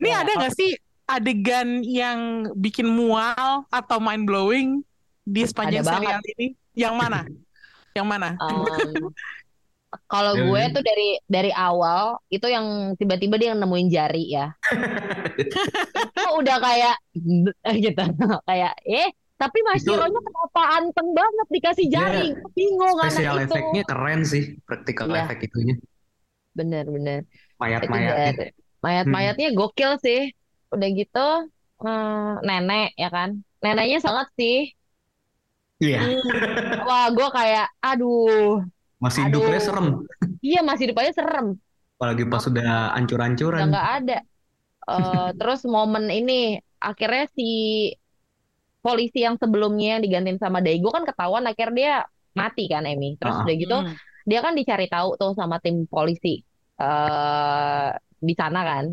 Ini Ya, ada nggak sih adegan yang bikin mual atau mind blowing di sepanjang Ada serial ini? Yang mana? Yang mana? Em, kalau gue tuh dari dari awal itu yang tiba-tiba dia nemuin jari ya. itu udah kayak gitu. Kayak eh tapi Mas Itu- Shironya kenapa anteng banget dikasih jari? Gue Bingung anak Special itu. efeknya keren sih, practical Iya. efek itunya. Bener-bener. Itu Mayat-mayatnya. Mayat-mayatnya gokil sih. Udah gitu eh, nenek ya kan. Neneknya sangat sih. Iya, Wah, gue kayak aduh. masih Aduh. hidupnya serem. Iya masih depannya serem. Apalagi pas sudah Udah ancur-ancuran. nggak ada. Eh, terus momen ini akhirnya si polisi yang sebelumnya yang digantiin sama Daigo kan ketahuan akhirnya dia mati kan Emi. Terus Ah. udah gitu Hmm. dia kan dicari tahu tuh sama tim polisi eh di sana kan.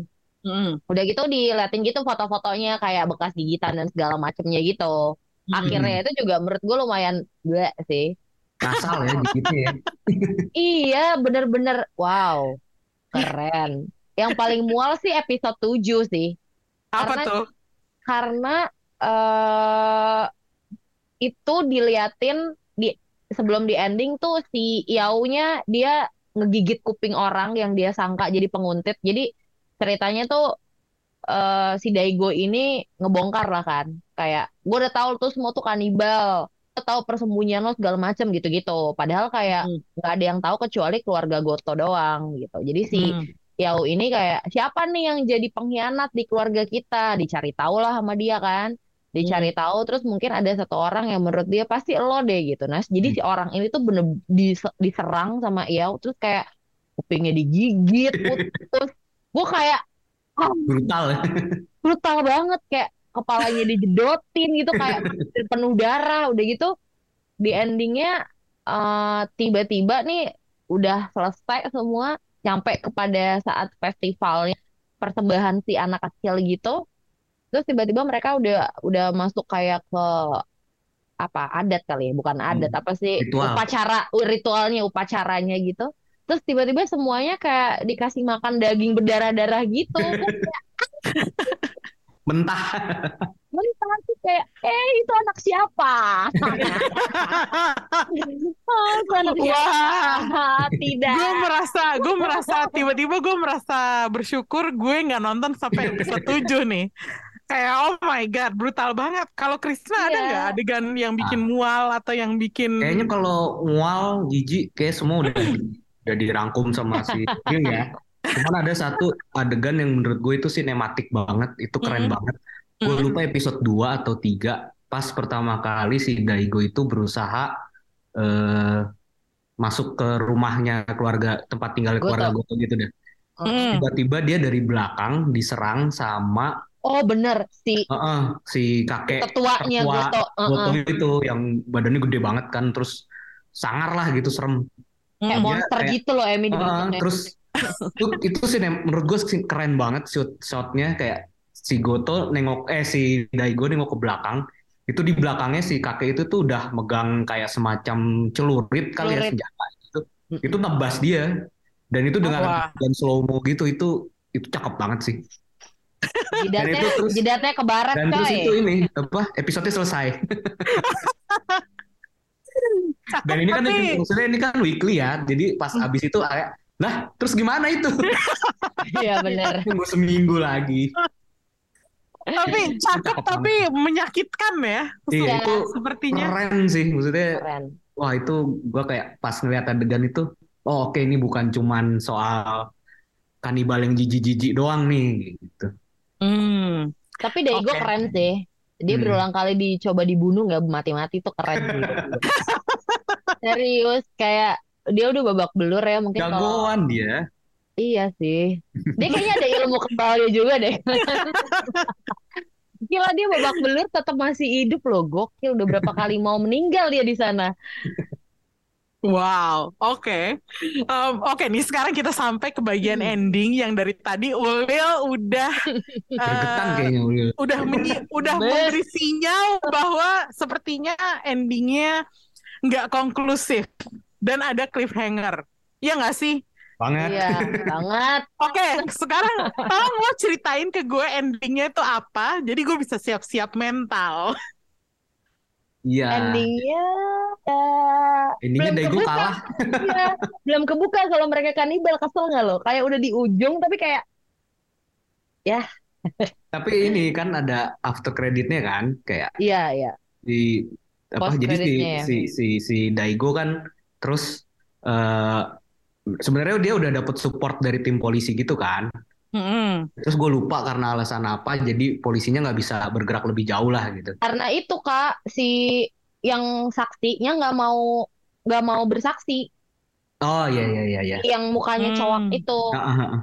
Hmm. Udah gitu diliatin gitu foto-fotonya kayak bekas gigitan dan segala macemnya gitu. Hmm. Akhirnya itu juga menurut gue lumayan gue sih. Kasar ya gitu ya. Iya, bener-bener wow. Keren. yang paling mual sih episode 7 sih. Apa Karena tuh? karena eh itu diliatin di sebelum di ending tuh si Yao-nya dia ngegigit kuping orang yang dia sangka jadi penguntit. Jadi ceritanya tuh eh, si Daigo ini ngebongkar lah kan. Kayak gue udah tahu tuh semua tuh kanibal. Gue tahu persembunyian lo segala macem gitu-gitu. Padahal kayak Hmm. nggak ada yang tahu kecuali keluarga Goto doang gitu. Jadi si Hmm. Yao ini kayak siapa nih yang jadi pengkhianat di keluarga kita? Dicari tahu lah sama dia kan. Dicari tahu terus mungkin ada satu orang yang menurut dia pasti lo deh gitu. Nah, jadi si orang ini tuh bener dis- diserang sama Yao terus kayak kupingnya digigit, putus. Gue kayak ah, Brutal. brutal banget kayak kepalanya dijedotin gitu kayak penuh darah udah gitu di endingnya eh, tiba-tiba nih udah selesai semua nyampe kepada saat festivalnya persembahan si anak kecil gitu terus tiba-tiba mereka udah udah masuk kayak ke apa adat kali ya bukan adat Hmm, apa sih ritual. upacara ritualnya upacaranya gitu terus tiba-tiba semuanya kayak dikasih makan daging berdarah-darah gitu Mentah. mentah tuh kayak eh itu anak siapa oh, itu anak siapa Wah, tidak gue merasa, gue merasa tiba-tiba gue merasa bersyukur gue nggak nonton sampai episode 7 nih. Kayak oh my god, brutal banget. Kalau Krisna ada Iya. nggak adegan yang bikin mual atau yang bikin Kayaknya kalau mual, jijik, kayak semua udah udah dirangkum sama si Yun ya. Cuman ada satu adegan yang menurut gue itu sinematik banget, itu keren Mm-mm. banget. Gue Mm-mm. lupa episode 2 atau 3 pas pertama kali si Daigo itu berusaha eh, masuk ke rumahnya keluarga tempat tinggal Goto. keluarga Goto gitu deh. Mm. Tiba-tiba dia dari belakang diserang sama oh bener si eh, si kakek ketuanya tertua Goto Goto Heeh. itu yang badannya gede banget kan terus sangar lah gitu serem. Kayak monster kayak- gitu loh Emi Ah, dibentuknya terus itu, itu sih menurut gue sih keren banget shoot shotnya kayak si Goto nengok eh si Daigo nengok ke belakang. Itu di belakangnya si kakek itu tuh udah megang kayak semacam celurit kali ya Celurit. senjata itu itu nebas dia. Dan itu dengan Wah. dan slow mo gitu itu itu cakep banget sih. Jidatnya Dan itu terus- jidatnya ke barat dan terus coy. itu ini apa episode selesai dan ini kan Tapi- maksudnya ini kan weekly ya jadi pas abis itu kayak nah terus gimana itu iya bener tunggu seminggu lagi tapi cakep tapi menyakitkan ya. Iya, itu Sepertinya. keren sih maksudnya keren wah itu gua kayak pas ngeliat adegan itu oh oke ini bukan cuman soal kanibal yang jijik-jijik doang nih gitu Hmm. Tapi Daigo Oke. keren sih. Dia Hmm. berulang kali dicoba dibunuh nggak mati-mati tuh keren sih. Serius kayak dia udah babak belur ya mungkin kalau jagoan dia iya sih. Dia kayaknya ada ilmu kebalnya juga deh. Gila dia babak belur tetap masih hidup loh. Gokil udah berapa kali mau meninggal dia di sana. Wow, oke. Em, oke, nih sekarang kita sampai ke bagian Hmm. ending yang dari tadi Ulil udah eh, kayaknya Ulil. udah menyi- udah memberi sinyal bahwa sepertinya endingnya nggak konklusif dan ada cliffhanger. Ya nggak sih? banget Iya banget. Oke, sekarang tolong lo ceritain ke gue endingnya itu apa, jadi gue bisa siap-siap mental. iya Endingnya eh, endingnya belum Daigo kebuka. kalah Iya, belum kebuka kalau mereka kanibal kesel nggak lo? Kayak udah di ujung tapi kayak tapi ini kan ada after creditnya kan kayak iya iya. di apa Post jadi si ya. si si si Daigo kan terus eh sebenarnya dia udah dapet support dari tim polisi gitu kan Mm-mm. terus gue lupa karena alasan apa jadi polisinya nggak bisa bergerak lebih jauh lah gitu Karena itu Kak si yang saksinya nggak mau nggak mau bersaksi, oh iya iya iya iya yang mukanya Hmm. cowok itu Ah, ah, ah.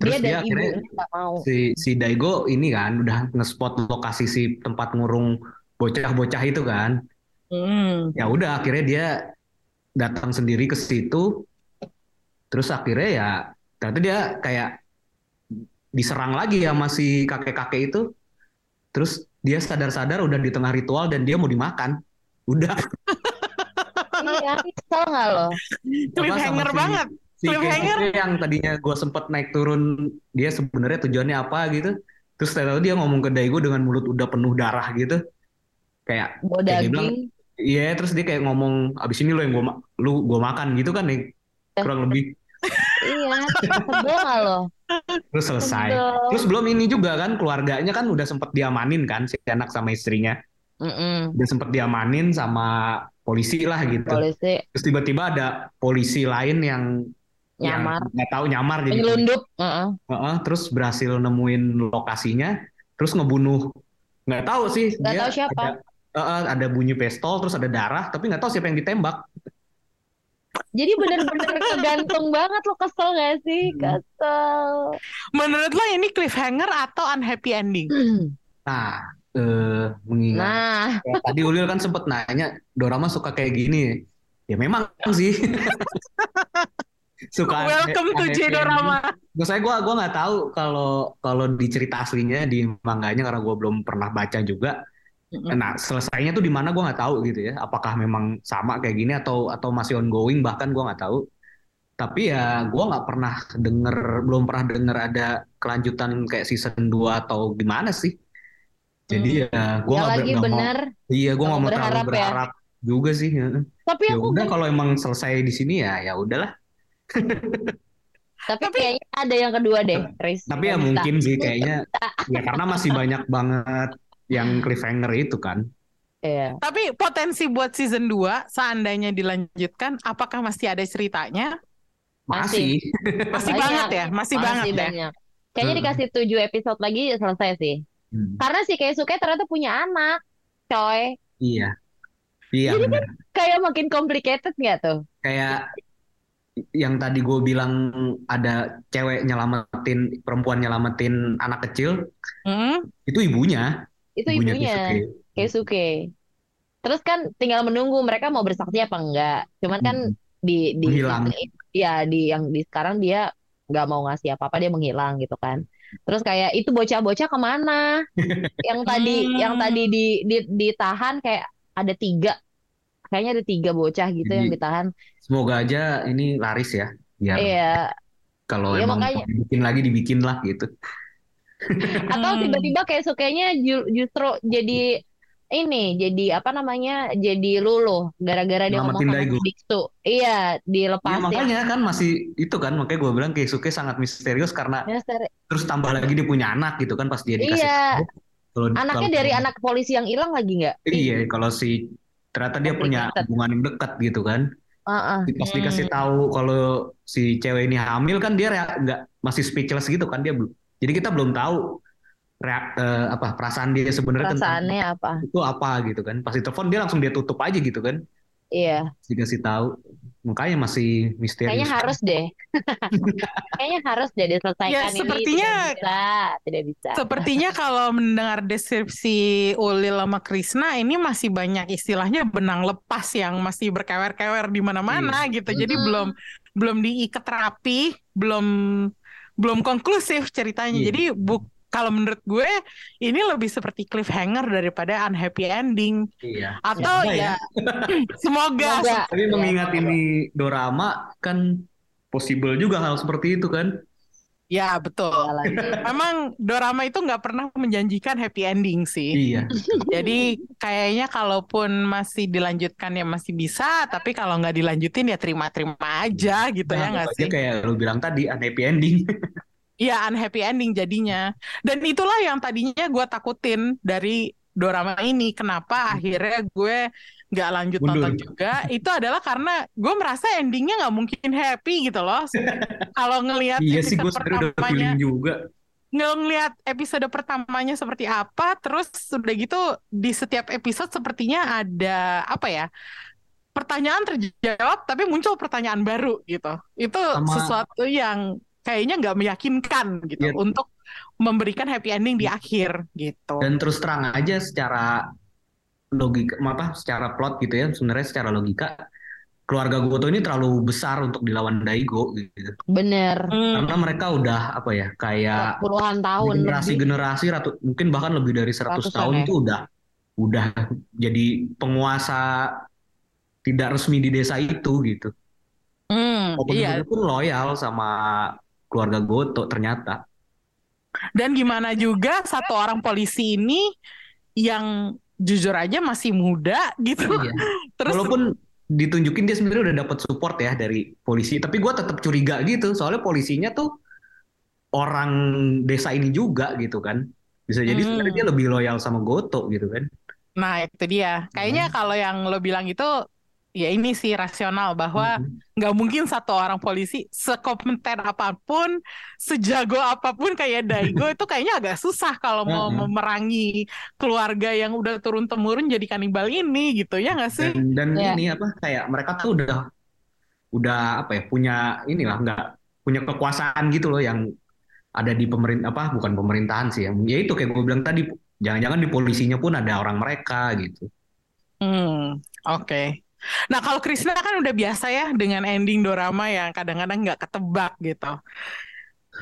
dia terus dan dia akhirnya ibunya nggak mau. si si Daigo ini kan udah ngespot lokasi si tempat ngurung bocah-bocah itu kan Mm. ya udah akhirnya dia datang sendiri ke situ terus akhirnya ya ternyata dia kayak diserang lagi ya si kakek-kakek itu terus dia sadar-sadar udah di tengah ritual dan dia mau dimakan udah Iya, kesel nggak lo? Cliffhanger si banget. si Cliffhanger? Yang tadinya gue sempet naik turun dia sebenarnya tujuannya apa gitu terus tahu dia ngomong ke Daigo dengan mulut udah penuh darah gitu kayak Bawa kayak dia bilang daging. iya terus dia kayak ngomong abis ini lo yang gua ma- lu gua makan gitu kan nih kurang lebih Iya, sebel nggak lo? Terus selesai terus belum ini juga kan keluarganya kan udah sempet diamanin kan si anak sama istrinya Mm-mm. udah sempet diamanin sama polisi lah gitu Polisi terus tiba-tiba ada polisi lain yang yang nyamar, nggak tahu nyamar jadi penyelundup. Heeh. Heeh, terus berhasil nemuin lokasinya, terus ngebunuh. Nggak tahu sih. Nggak dia tahu siapa. Ada, Heeh, ada bunyi pistol, terus ada darah, tapi nggak tahu siapa yang ditembak. Jadi bener-bener kegantung banget lo kesel gak sih? Hmm. Kesel. Menurut lo ini cliffhanger atau unhappy ending? Nah, eh, mengingat Nah, ya, tadi Ulil kan sempet nanya, Dorama suka kayak gini. Ya memang sih. suka Welcome to ending. Terus saya gua gua nggak tahu kalau kalau di cerita aslinya di manganya karena gua belum pernah baca juga. Nah, selesainya tuh di mana gue nggak tahu gitu ya. Apakah memang sama kayak gini atau atau masih ongoing bahkan gue nggak tahu. Tapi ya gue nggak pernah denger, belum pernah denger ada kelanjutan kayak season 2 atau gimana sih. Jadi ya gue ya nggak lagi nggak mau, bener. iya gue nggak mau berharap terlalu ya. berharap juga sih. Ya Tapi Ya aku udah kalau emang selesai di sini ya ya udahlah. tapi, Tapi- kayaknya ada yang kedua deh, Riz. Tapi ya mungkin sih kayaknya ya karena masih banyak banget yang cliffhanger itu kan. Iya. Tapi potensi buat season 2 seandainya dilanjutkan, apakah masih ada ceritanya? Masih. Masih Banyak. banget ya, masih, banget ya. banyak. Kayaknya Hmm. dikasih 7 episode lagi selesai sih. Hmm, Karena si Keisuke ternyata punya anak, coy. Iya. Iya Jadi benar. Kayak makin complicated nggak tuh? kayak yang tadi gue bilang ada cewek nyelamatin perempuan nyelamatin anak kecil Hmm? itu ibunya Itu ibunya, Keisuke. Keisuke. Terus kan tinggal menunggu mereka mau bersaksi apa enggak. Cuman kan Hmm. di di Menghilang. ya di yang di sekarang dia nggak mau ngasih apa-apa dia menghilang gitu kan. Terus kayak itu bocah-bocah ke mana? yang tadi yang tadi di, di ditahan kayak ada tiga, kayaknya ada tiga bocah gitu Jadi- yang ditahan. semoga aja ini laris ya biar Iya. kalau Iya, emang makanya. mau dibikin lagi dibikin lah gitu Atau Hmm. tiba-tiba kayak sukanya ju- justru jadi ini jadi apa namanya jadi luluh gara-gara dia ngomong sama Daigo. biksu. Iya ya dilepasin. makanya kan masih itu kan makanya gue bilang Keisuke sangat misterius karena Ya, seri- terus tambah lagi dia punya anak gitu kan pas dia dikasih Iya. Kalau Anaknya kalau- dari anak polisi yang hilang lagi nggak? iya kalau si ternyata dia punya Complicated. hubungan yang dekat gitu kan Heeh. pas Hmm. dikasih tahu kalau si cewek ini hamil kan dia nggak masih speechless gitu kan dia belum jadi kita belum tahu reak, eh, apa perasaan dia sebenarnya tentang Perasaannya apa? itu apa gitu kan pas telepon dia langsung dia tutup aja gitu kan Iya. dikasih tahu makanya masih misterius Kayaknya harus deh. Kayaknya harus deh diselesaikan Ya, ini. sepertinya- Tidak bisa, tidak bisa. Sepertinya kalau mendengar deskripsi Ulil sama Krisna ini masih banyak istilahnya benang lepas yang masih berkewer-kewer di mana-mana gitu. Jadi Mm-mm. belum belum diikat rapi, belum belum konklusif ceritanya. Iya. Jadi bu kalau menurut gue ini lebih seperti cliffhanger daripada unhappy ending. iya Atau Semoga ya, semoga. Semoga. tapi mengingat ini dorama kan possible juga hal seperti itu kan Ya betul. Lagi. Memang dorama itu nggak pernah menjanjikan happy ending sih. iya Jadi kayaknya kalaupun masih dilanjutkan ya masih bisa, tapi kalau nggak dilanjutin ya terima-terima aja gitu ya Nah, nggak aja sih? kayak lu bilang tadi unhappy ending Iya unhappy ending jadinya. Dan itulah yang tadinya gue takutin dari dorama ini. Kenapa akhirnya gue nggak lanjut Mundur. nonton juga? Itu adalah karena gue merasa endingnya nggak mungkin happy gitu loh. Kalau ngelihat iya sih gue pertamanya juga ngelihat episode pertamanya seperti apa, terus sudah gitu di setiap episode sepertinya ada apa ya? Pertanyaan terjawab, tapi muncul pertanyaan baru gitu. Itu Sama- sesuatu yang kayaknya nggak meyakinkan gitu Iya. untuk memberikan happy ending di akhir gitu. dan terus terang aja secara logika apa secara plot gitu ya sebenarnya secara logika keluarga Goto ini terlalu besar untuk dilawan Daigo gitu Bener. Karena mereka udah apa ya kayak Puluhan tahun lebih. generasi-generasi ratu mungkin bahkan lebih dari 100 Ratusan tahun ya. tuh udah udah jadi penguasa tidak resmi di desa itu gitu Hmm, Oh, iya. pun loyal sama keluarga Goto ternyata. Dan gimana juga satu orang polisi ini yang jujur aja masih muda gitu. Iya. Terus Walaupun ditunjukin dia sebenarnya udah dapat support ya dari polisi, tapi gua tetap curiga gitu. Soalnya polisinya tuh orang desa ini juga gitu kan. Bisa jadi Hmm. sebenarnya dia lebih loyal sama Goto gitu kan. nah itu dia. Kayaknya Hmm. kalau yang lo bilang itu ya ini sih rasional bahwa Mhm. nggak mungkin satu orang polisi sekompeten apa pun, sejago apa pun kayak Daigo itu kayaknya agak susah kalau mau Heeh. memerangi keluarga yang udah turun temurun jadi kanibal ini gitu ya nggak sih? Dan dan Iya. ini apa kayak mereka tuh udah udah apa ya punya inilah nggak punya kekuasaan gitu loh yang ada di pemerintah apa bukan pemerintahan sih ya. Ya itu kayak gue bilang tadi jangan-jangan di polisinya pun ada orang mereka gitu. Hmm, oke. Nah, kalau Krisna kan udah biasa ya dengan ending dorama yang kadang-kadang nggak ketebak gitu.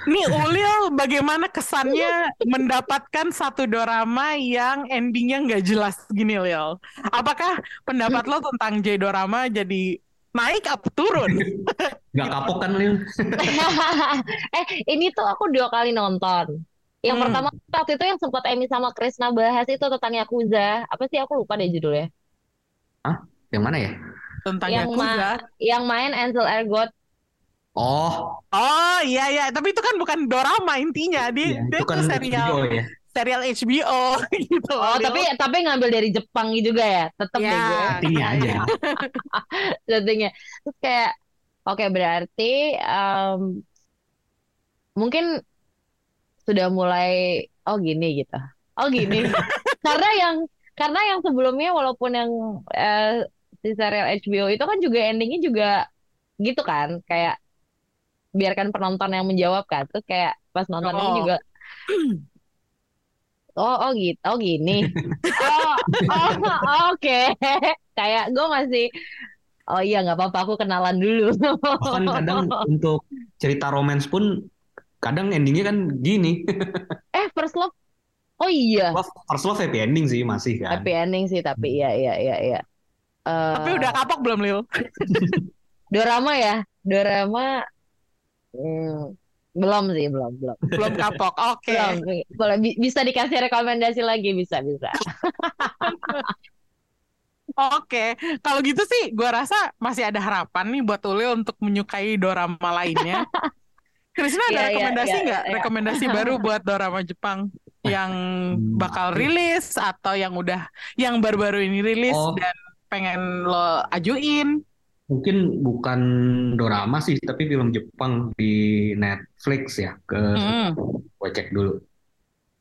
Nih Ulil bagaimana kesannya mendapatkan satu dorama yang endingnya nggak jelas gini Lil? Apakah pendapat lo tentang J dorama jadi naik apa turun? Nggak kapok kan Lil? Eh, ini tuh aku dua kali nonton. Yang Hmm. pertama waktu itu yang sempat Emi sama Krisna bahas itu tentang Yakuza. Apa sih aku lupa deh judulnya. Yang mana ya? Tentang Yang Yakuza. ma- Yang main Ansel Elgort. Oh, Oh iya iya, tapi itu kan bukan dorama intinya. Dia, dia itu kan serial HBO ya. serial HBO gitu loh, Oh, Lil. tapi tapi ngambil dari Jepang juga ya. Tetap deh Ya. Artinya aja. settingnya. Terus kayak oke berarti em, mungkin sudah mulai oh gini gitu. Oh gini. Karena yang karena yang sebelumnya walaupun yang eh, si serial HBO itu kan juga endingnya juga gitu kan kayak biarkan penonton yang menjawab kan. Terus kayak pas nonton ini Oh. juga oh oh gitu oh gini. Oh oh oke. Kayak gue masih oh iya nggak apa-apa aku kenalan dulu. Bahkan kadang untuk cerita romance pun kadang endingnya kan gini. eh first love. Oh iya. Love, first love happy ending sih masih kan. happy ending sih tapi iya iya iya iya Eh, Tapi udah kapok belum Lil? dorama ya dorama hmm, belum sih belum belum Belum kapok. Oke. belum boleh bi- bisa dikasih rekomendasi lagi bisa bisa Oke, kalau gitu sih gua rasa masih ada harapan nih buat Ulil untuk menyukai dorama lainnya. Krisna ada Iya, iya, rekomendasi iya, nggak? iya. Rekomendasi baru buat dorama Jepang yang bakal rilis atau yang udah yang baru-baru ini rilis Oh. dan pengen lo ajuin? Mungkin bukan dorama sih, tapi film Jepang di Netflix ya. Ke Hmm. gue cek dulu.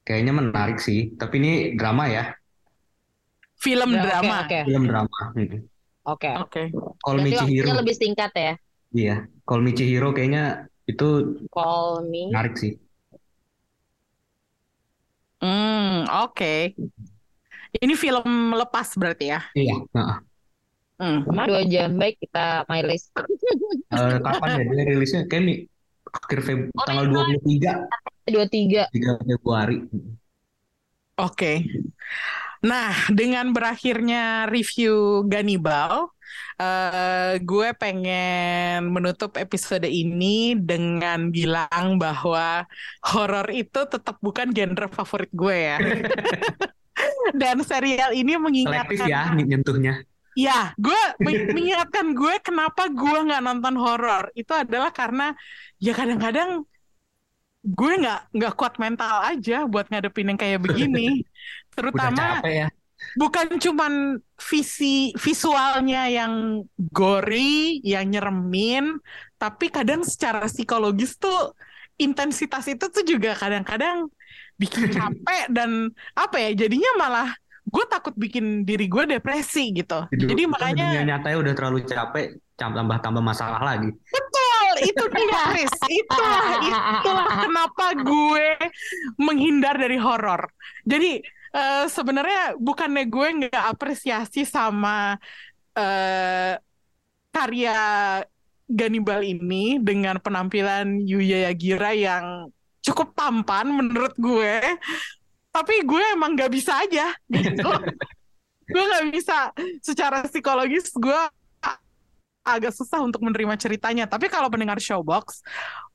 Kayaknya menarik sih. Tapi ini drama ya, Film Oke, drama. oke film drama. Oke Oke. Call Me berarti Chihiro. waktunya lebih singkat ya Iya, Call Me Chihiro kayaknya itu call me menarik sih. Hmm, oke. Ini film lepas berarti ya? Iya. Nah, Hmm. dua jam baik kita my list eh, kapan ya dia rilisnya? Kayak akhir Feb Oh tanggal my 23, dua tiga 3 Februari. Oke. Nah, dengan berakhirnya review Gannibal, eh, gue pengen menutup episode ini dengan bilang bahwa horor itu tetap bukan genre favorit gue ya. Dan serial ini Selektif mengingatkan ya nyentuhnya. Ya, gue men- mengingatkan gue kenapa gue nggak nonton horor. Itu adalah karena ya kadang-kadang gue nggak nggak kuat mental aja buat ngadepin yang kayak begini. Terutama ya. bukan cuman visi visualnya yang gory, yang nyeremin, tapi kadang secara psikologis tuh intensitas itu tuh juga kadang-kadang bikin capek dan apa ya jadinya malah gue takut bikin diri gue depresi gitu. Hidup- Jadi kan makanya dunia nyatanya udah terlalu capek, tambah tambah masalah lagi. betul itu dia Chris. Itulah itulah kenapa gue menghindar dari horor. Jadi eh, sebenarnya bukannya gue nggak apresiasi sama eh, karya Gannibal ini dengan penampilan Yuya Yagira yang cukup tampan menurut gue, tapi gue emang nggak bisa aja gitu. gue nggak bisa secara psikologis gue agak susah untuk menerima ceritanya. Tapi kalau pendengar Showbox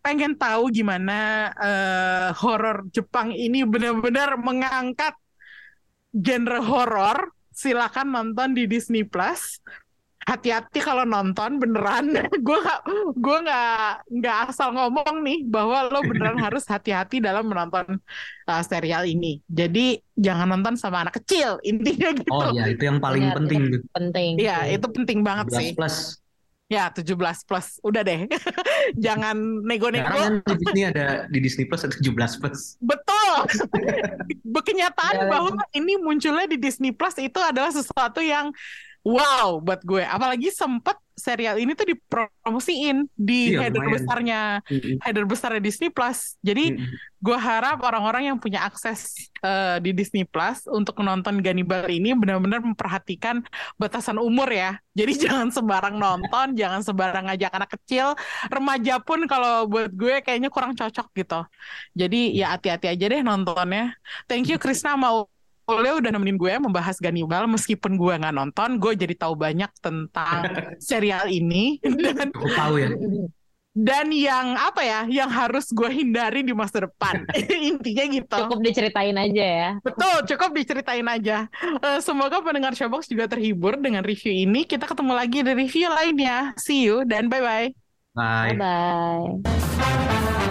pengen tahu gimana eh, horor Jepang ini benar-benar mengangkat genre horor, silakan nonton di Disney Plus. Hati-hati kalau nonton beneran. gue gak, gue nggak nggak asal ngomong nih bahwa lo beneran harus hati-hati dalam menonton uh, serial ini. Jadi jangan nonton sama anak kecil intinya gitu. Oh ya itu yang paling Benar, penting tuh. Penting. Iya, itu penting banget 12 sih. plus. Ya, 17 plus. Udah deh. jangan nego-nego. Kan di Disney ada di Disney Plus ada 17 plus. Betul. Kenyataan Iya bahwa ini munculnya di Disney Plus itu adalah sesuatu yang wow buat gue. Apalagi sempet serial ini tuh dipromosiin di Iya, header lumayan. besarnya Mm-mm. header besarnya Disney Plus. Jadi Mm-mm. gue harap orang-orang yang punya akses eh, di Disney Plus untuk menonton Gannibal ini benar-benar memperhatikan batasan umur ya. Jadi jangan sembarang nonton, jangan sembarang ngajak anak kecil, remaja pun kalau buat gue kayaknya kurang cocok gitu. Jadi ya hati-hati aja deh nontonnya. Thank you Krisna mau Oleh udah nemenin gue membahas Gannibal meskipun gue nggak nonton, gue jadi tahu banyak tentang serial ini dan tahu ya. dan yang apa ya, yang harus gue hindari di masa depan. Intinya gitu. Cukup diceritain aja ya. Betul, cukup diceritain aja. Eh, semoga pendengar Showbox juga terhibur dengan review ini. Kita ketemu lagi di review lainnya. See you dan bye-bye. Bye. Bye bye.